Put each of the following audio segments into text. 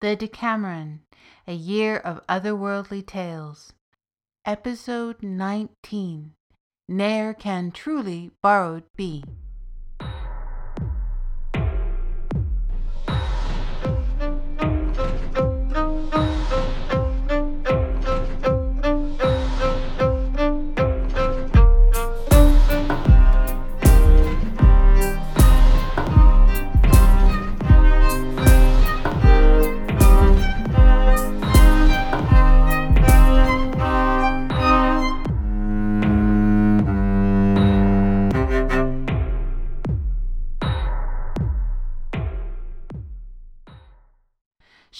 The Deckameron, A Year of Otherworldly Tales. Episode 19 Ne'er Can Truly Borrowed Be.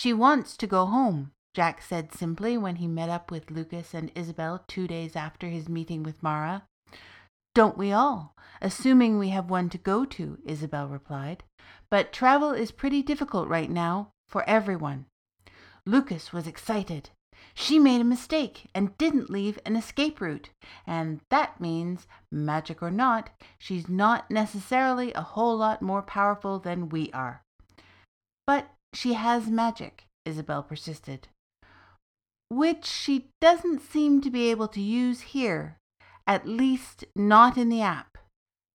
She wants to go home, Jack said simply when he met up with Lukas and Isabel two days after his meeting with Mara. Don't we all? Assuming we have one to go to, Isabel replied. But travel is pretty difficult right now for everyone. Lukas was excited. She made a mistake and didn't leave an escape route, and that means, magic or not, she's not necessarily a whole lot more powerful than we are. But she has magic, Isabel persisted, which she doesn't seem to be able to use here, at least not in the app,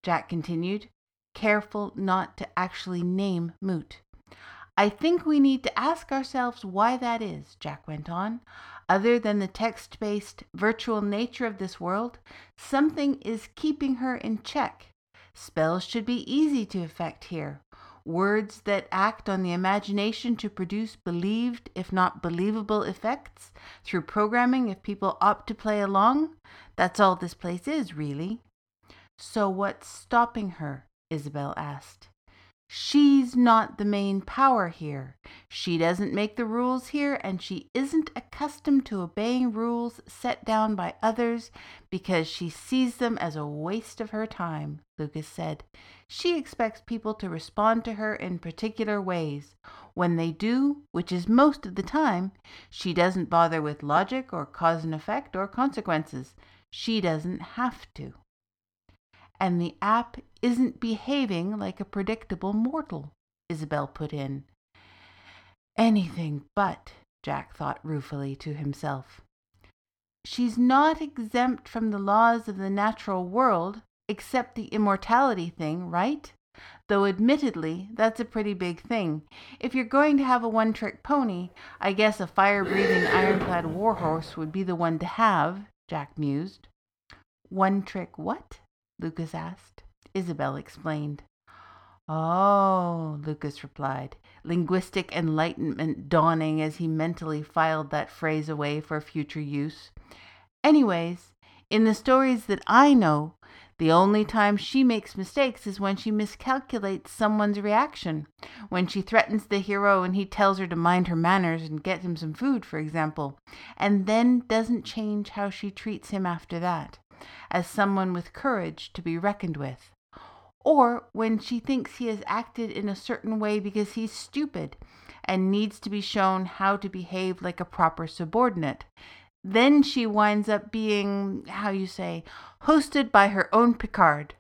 Jack continued, careful not to actually name Moot. I think we need to ask ourselves why that is, Jack went on. Other than the text based virtual nature of this world, something is keeping her in check. Spells should be easy to effect here, words that act on the imagination to produce believed, if not believable, effects through programming if people opt to play along. That's all this place is, really. So, what's stopping her? Isabel asked. She's not the main power here. She doesn't make the rules here, and she isn't accustomed to obeying rules set down by others because she sees them as a waste of her time, Lukas said. She expects people to respond to her in particular ways. When they do, which is most of the time, she doesn't bother with logic or cause and effect or consequences. She doesn't have to and the app isn't behaving like a predictable mortal, Isabel put in. Anything but, Jack thought ruefully to himself. She's not exempt from the laws of the natural world, except the immortality thing, right? Though admittedly, that's a pretty big thing. If you're going to have a one trick pony, I guess a fire breathing ironclad warhorse would be the one to have, Jack mused. One trick what? Lukas asked. Isabel explained. Oh, Lukas replied, linguistic enlightenment dawning as he mentally filed that phrase away for future use. Anyways, in the stories that I know, the only time she makes mistakes is when she miscalculates someone's reaction. When she threatens the hero and he tells her to mind her manners and get him some food, for example, and then doesn't change how she treats him after that as someone with courage to be reckoned with, or when she thinks he has acted in a certain way because he's stupid and needs to be shown how to behave like a proper subordinate. Then she winds up being, how you say, hosted by her own Picard.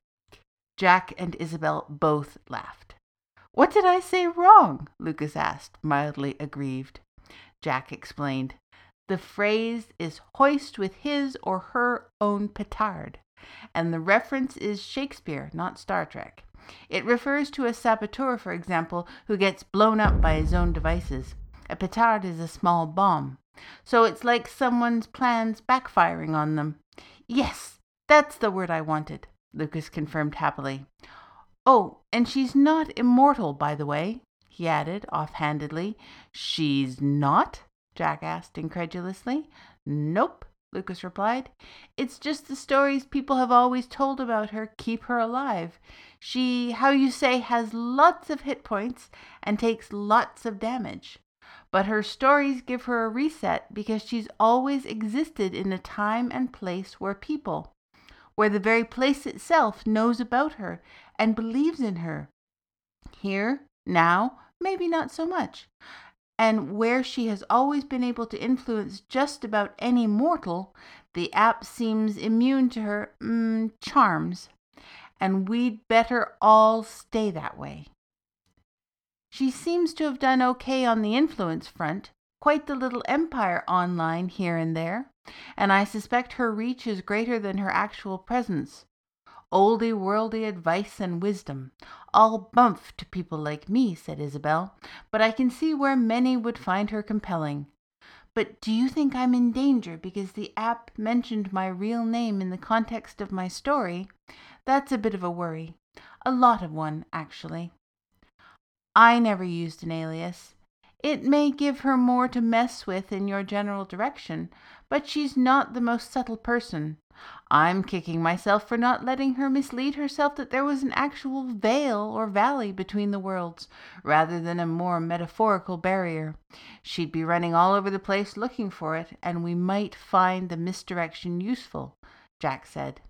Jack and Isabel both laughed. What did I say wrong? Lukas asked, mildly aggrieved. Jack explained. The phrase is hoist with his or her own petard, and the reference is Shakespeare, not Star Trek. It refers to a saboteur, for example, who gets blown up by his own devices. A petard is a small bomb. So it's like someone's plans backfiring on them. Yes, that's the word I wanted, Lukas confirmed happily. Oh, and she's not immortal, by the way, he added offhandedly. She's not? Jack asked incredulously. Nope, Lukas replied. It's just the stories people have always told about her keep her alive. She, how you say, has lots of hit points and takes lots of damage. But her stories give her a reset because she's always existed in a time and place where people, where the very place itself knows about her and believes in her. Here, now, maybe not so much and where she has always been able to influence just about any mortal, the app seems immune to her mm, charms, and we'd better all stay that way. She seems to have done okay on the influence front, quite the little empire online here and there, and I suspect her reach is greater than her actual presence. Oldie worldy advice and wisdom, all bump to people like me, said Isabel, but I can see where many would find her compelling. But do you think I'm in danger because the app mentioned my real name in the context of my story? That's a bit of a worry. A lot of one, actually. I never used an alias. It may give her more to mess with in your general direction, but she's not the most subtle person. I'm kicking myself for not letting her mislead herself that there was an actual vale or valley between the worlds, rather than a more metaphorical barrier. She'd be running all over the place looking for it, and we might find the misdirection useful, Jack said.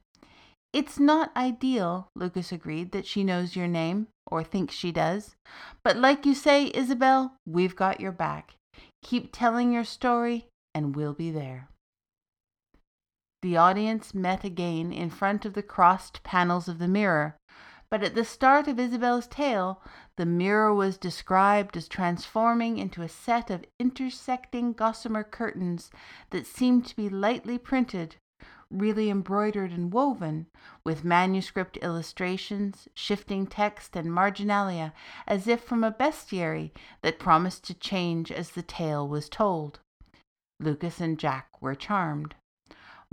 It's not ideal, Lukas agreed, that she knows your name, or thinks she does. But like you say, Isabel, we've got your back. Keep telling your story, and we'll be there. The audience met again in front of the crossed panels of the mirror, but at the start of Isabel's tale, the mirror was described as transforming into a set of intersecting gossamer curtains that seemed to be lightly printed really embroidered and woven, with manuscript illustrations, shifting text, and marginalia, as if from a bestiary that promised to change as the tale was told. Lukas and Jack were charmed.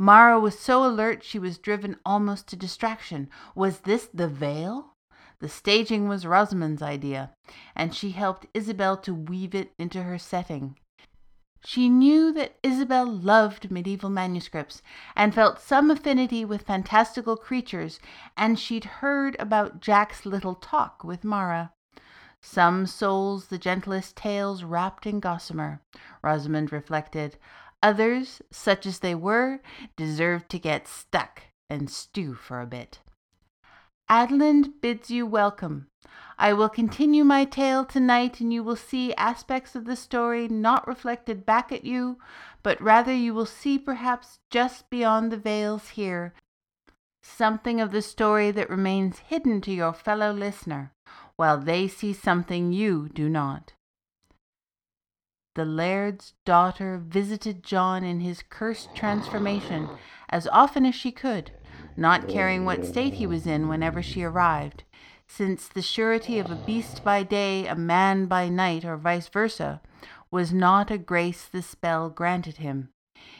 Mara was so alert she was driven almost to distraction. Was this the veil? The staging was Rosamond's idea, and she helped Isabel to weave it into her setting. She knew that Isabel loved medieval manuscripts and felt some affinity with fantastical creatures, and she'd heard about Jack's little talk with Mara. Some souls the gentlest tales wrapped in gossamer, Rosamond reflected. Others, such as they were, deserved to get stuck and stew for a bit. Adeline bids you welcome. I will continue my tale tonight, and you will see aspects of the story not reflected back at you, but rather you will see perhaps just beyond the veils here something of the story that remains hidden to your fellow listener, while they see something you do not. The laird's daughter visited John in his cursed transformation as often as she could, not caring what state he was in whenever she arrived since the surety of a beast by day, a man by night, or vice versa, was not a grace the spell granted him.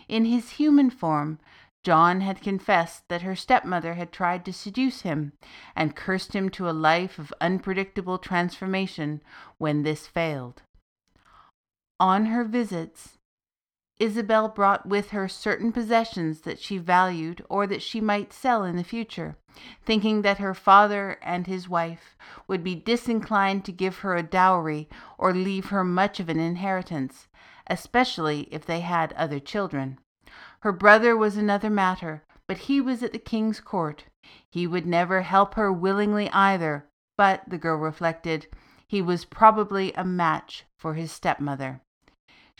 In his human form, John had confessed that her stepmother had tried to seduce him and cursed him to a life of unpredictable transformation when this failed. On her visits, Isabel brought with her certain possessions that she valued or that she might sell in the future, thinking that her father and his wife would be disinclined to give her a dowry or leave her much of an inheritance, especially if they had other children. Her brother was another matter, but he was at the king's court. He would never help her willingly either, but, the girl reflected, he was probably a match for his stepmother.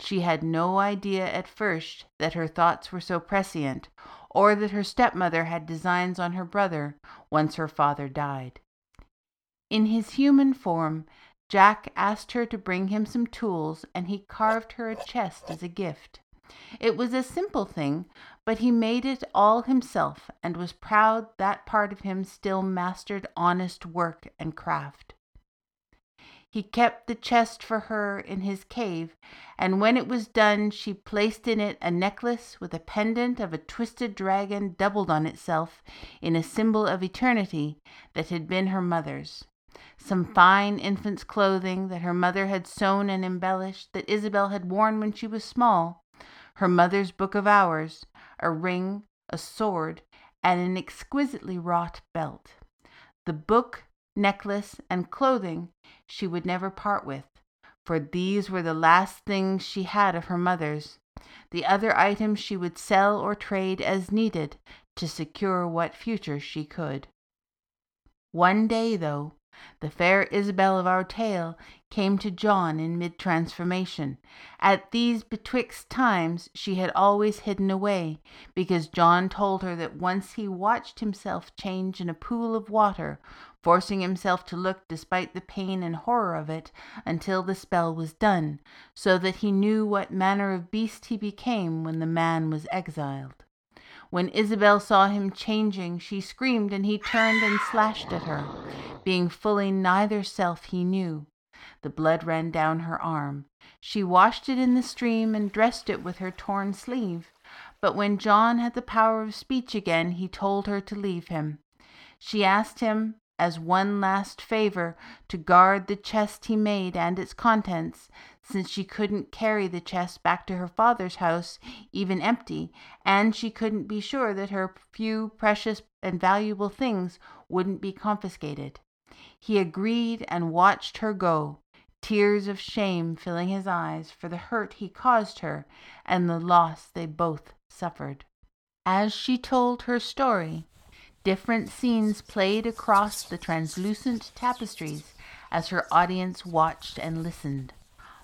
She had no idea at first that her thoughts were so prescient, or that her stepmother had designs on her brother once her father died. In his human form, Jack asked her to bring him some tools, and he carved her a chest as a gift. It was a simple thing, but he made it all himself and was proud that part of him still mastered honest work and craft. He kept the chest for her in his cave, and when it was done she placed in it a necklace with a pendant of a twisted dragon doubled on itself in a symbol of eternity that had been her mother's. Some fine infant's clothing that her mother had sewn and embellished that Isabel had worn when she was small, her mother's book of hours, a ring, a sword, and an exquisitely wrought belt. The book necklace, and clothing she would never part with, for these were the last things she had of her mother's. The other items she would sell or trade as needed to secure what future she could. One day, though, the fair Isabel of our tale came to John in mid transformation. At these betwixt times she had always hidden away, because John told her that once he watched himself change in a pool of water forcing himself to look despite the pain and horror of it until the spell was done, so that he knew what manner of beast he became when the man was exiled. When Isabel saw him changing, she screamed, and he turned and slashed at her, being fully neither self he knew. The blood ran down her arm. She washed it in the stream and dressed it with her torn sleeve. But when John had the power of speech again, he told her to leave him. She asked him, as one last favor, to guard the chest he made and its contents, since she couldn't carry the chest back to her father's house, even empty, and she couldn't be sure that her few precious and valuable things wouldn't be confiscated. He agreed and watched her go, tears of shame filling his eyes for the hurt he caused her and the loss they both suffered. As she told her story, different scenes played across the translucent tapestries as her audience watched and listened.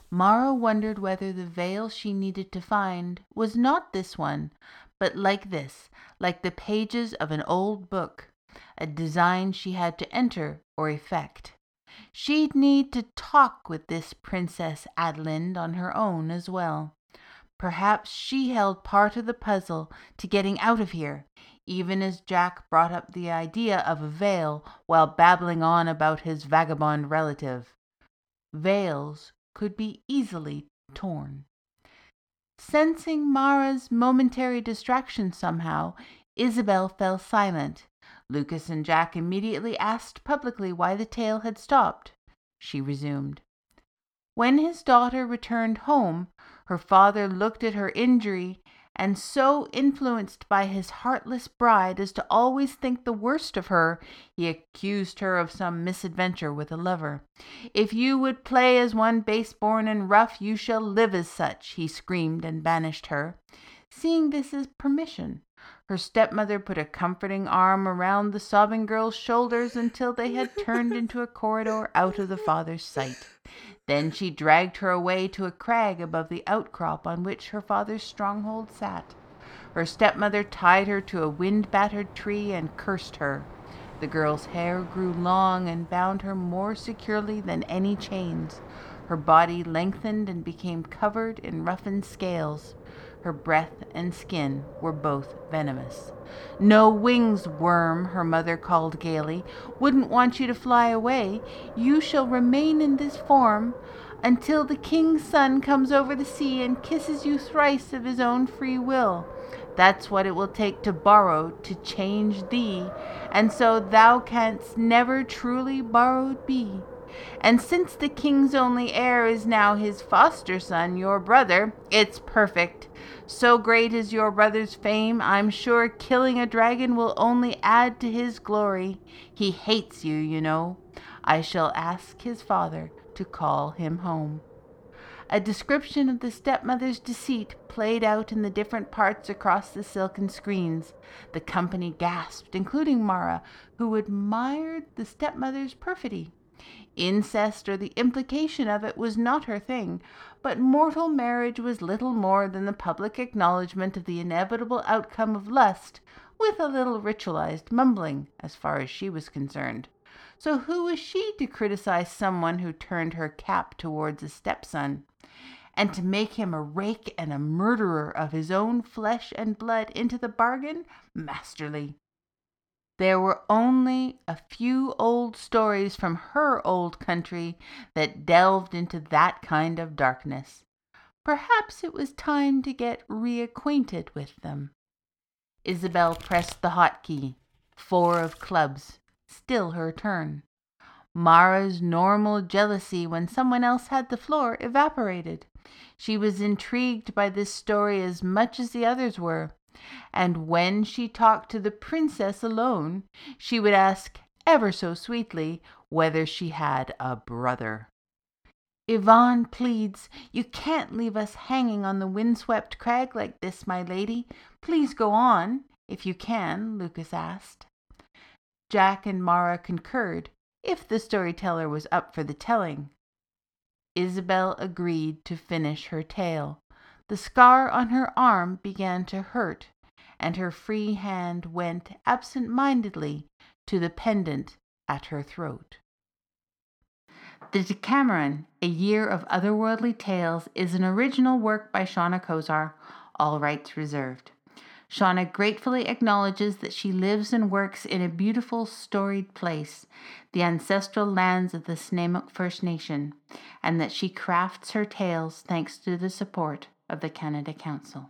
Mara wondered whether the veil she needed to find was not this one, but like this, like the pages of an old book, a design she had to enter or effect. She'd need to talk with this Princess Adelind on her own as well. Perhaps she held part of the puzzle to getting out of here, even as Jack brought up the idea of a veil while babbling on about his vagabond relative. Veils could be easily torn. Sensing Mara's momentary distraction somehow, Isabel fell silent. Lukas and Jack immediately asked publicly why the tale had stopped. She resumed. When his daughter returned home, her father looked at her injury and so influenced by his heartless bride as to always think the worst of her, he accused her of some misadventure with a lover. If you would play as one base born and rough, you shall live as such, he screamed and banished her. Seeing this as permission, her stepmother put a comforting arm around the sobbing girl's shoulders until they had turned into a corridor out of the father's sight. Then she dragged her away to a crag above the outcrop on which her father's stronghold sat. Her stepmother tied her to a wind battered tree and cursed her. The girl's hair grew long and bound her more securely than any chains. Her body lengthened and became covered in roughened scales. Her breath and skin were both venomous. No wings, worm, her mother called gaily. Wouldn't want you to fly away. You shall remain in this form until the king's son comes over the sea and kisses you thrice of his own free will. That's what it will take to borrow to change thee, and so thou canst never truly borrowed be. And since the king's only heir is now his foster son, your brother, it's perfect. So great is your brother's fame, I'm sure killing a dragon will only add to his glory. He hates you, you know. I shall ask his father to call him home. A description of the stepmother's deceit played out in the different parts across the silken screens. The company gasped, including Mara, who admired the stepmother's perfidy. Incest or the implication of it was not her thing, but mortal marriage was little more than the public acknowledgment of the inevitable outcome of lust, with a little ritualized mumbling, as far as she was concerned. So who was she to criticize someone who turned her cap towards a stepson? And to make him a rake and a murderer of his own flesh and blood into the bargain? Masterly. There were only a few old stories from her old country that delved into that kind of darkness. Perhaps it was time to get reacquainted with them. Isabel pressed the hotkey. Four of clubs. Still her turn. Mara's normal jealousy when someone else had the floor evaporated. She was intrigued by this story as much as the others were and when she talked to the princess alone, she would ask, ever so sweetly, whether she had a brother. Yvonne pleads, You can't leave us hanging on the windswept crag like this, my lady. Please go on, if you can, Lukas asked. Jack and Mara concurred, if the storyteller was up for the telling. Isabel agreed to finish her tale. The scar on her arm began to hurt, and her free hand went absent mindedly to the pendant at her throat. The Deckameron, A Year of Otherworldly Tales, is an original work by Seana Kozar, all rights reserved. Seana gratefully acknowledges that she lives and works in a beautiful, storied place, the ancestral lands of the Snuneymuxw First Nation, and that she crafts her tales thanks to the support of the Canada Council.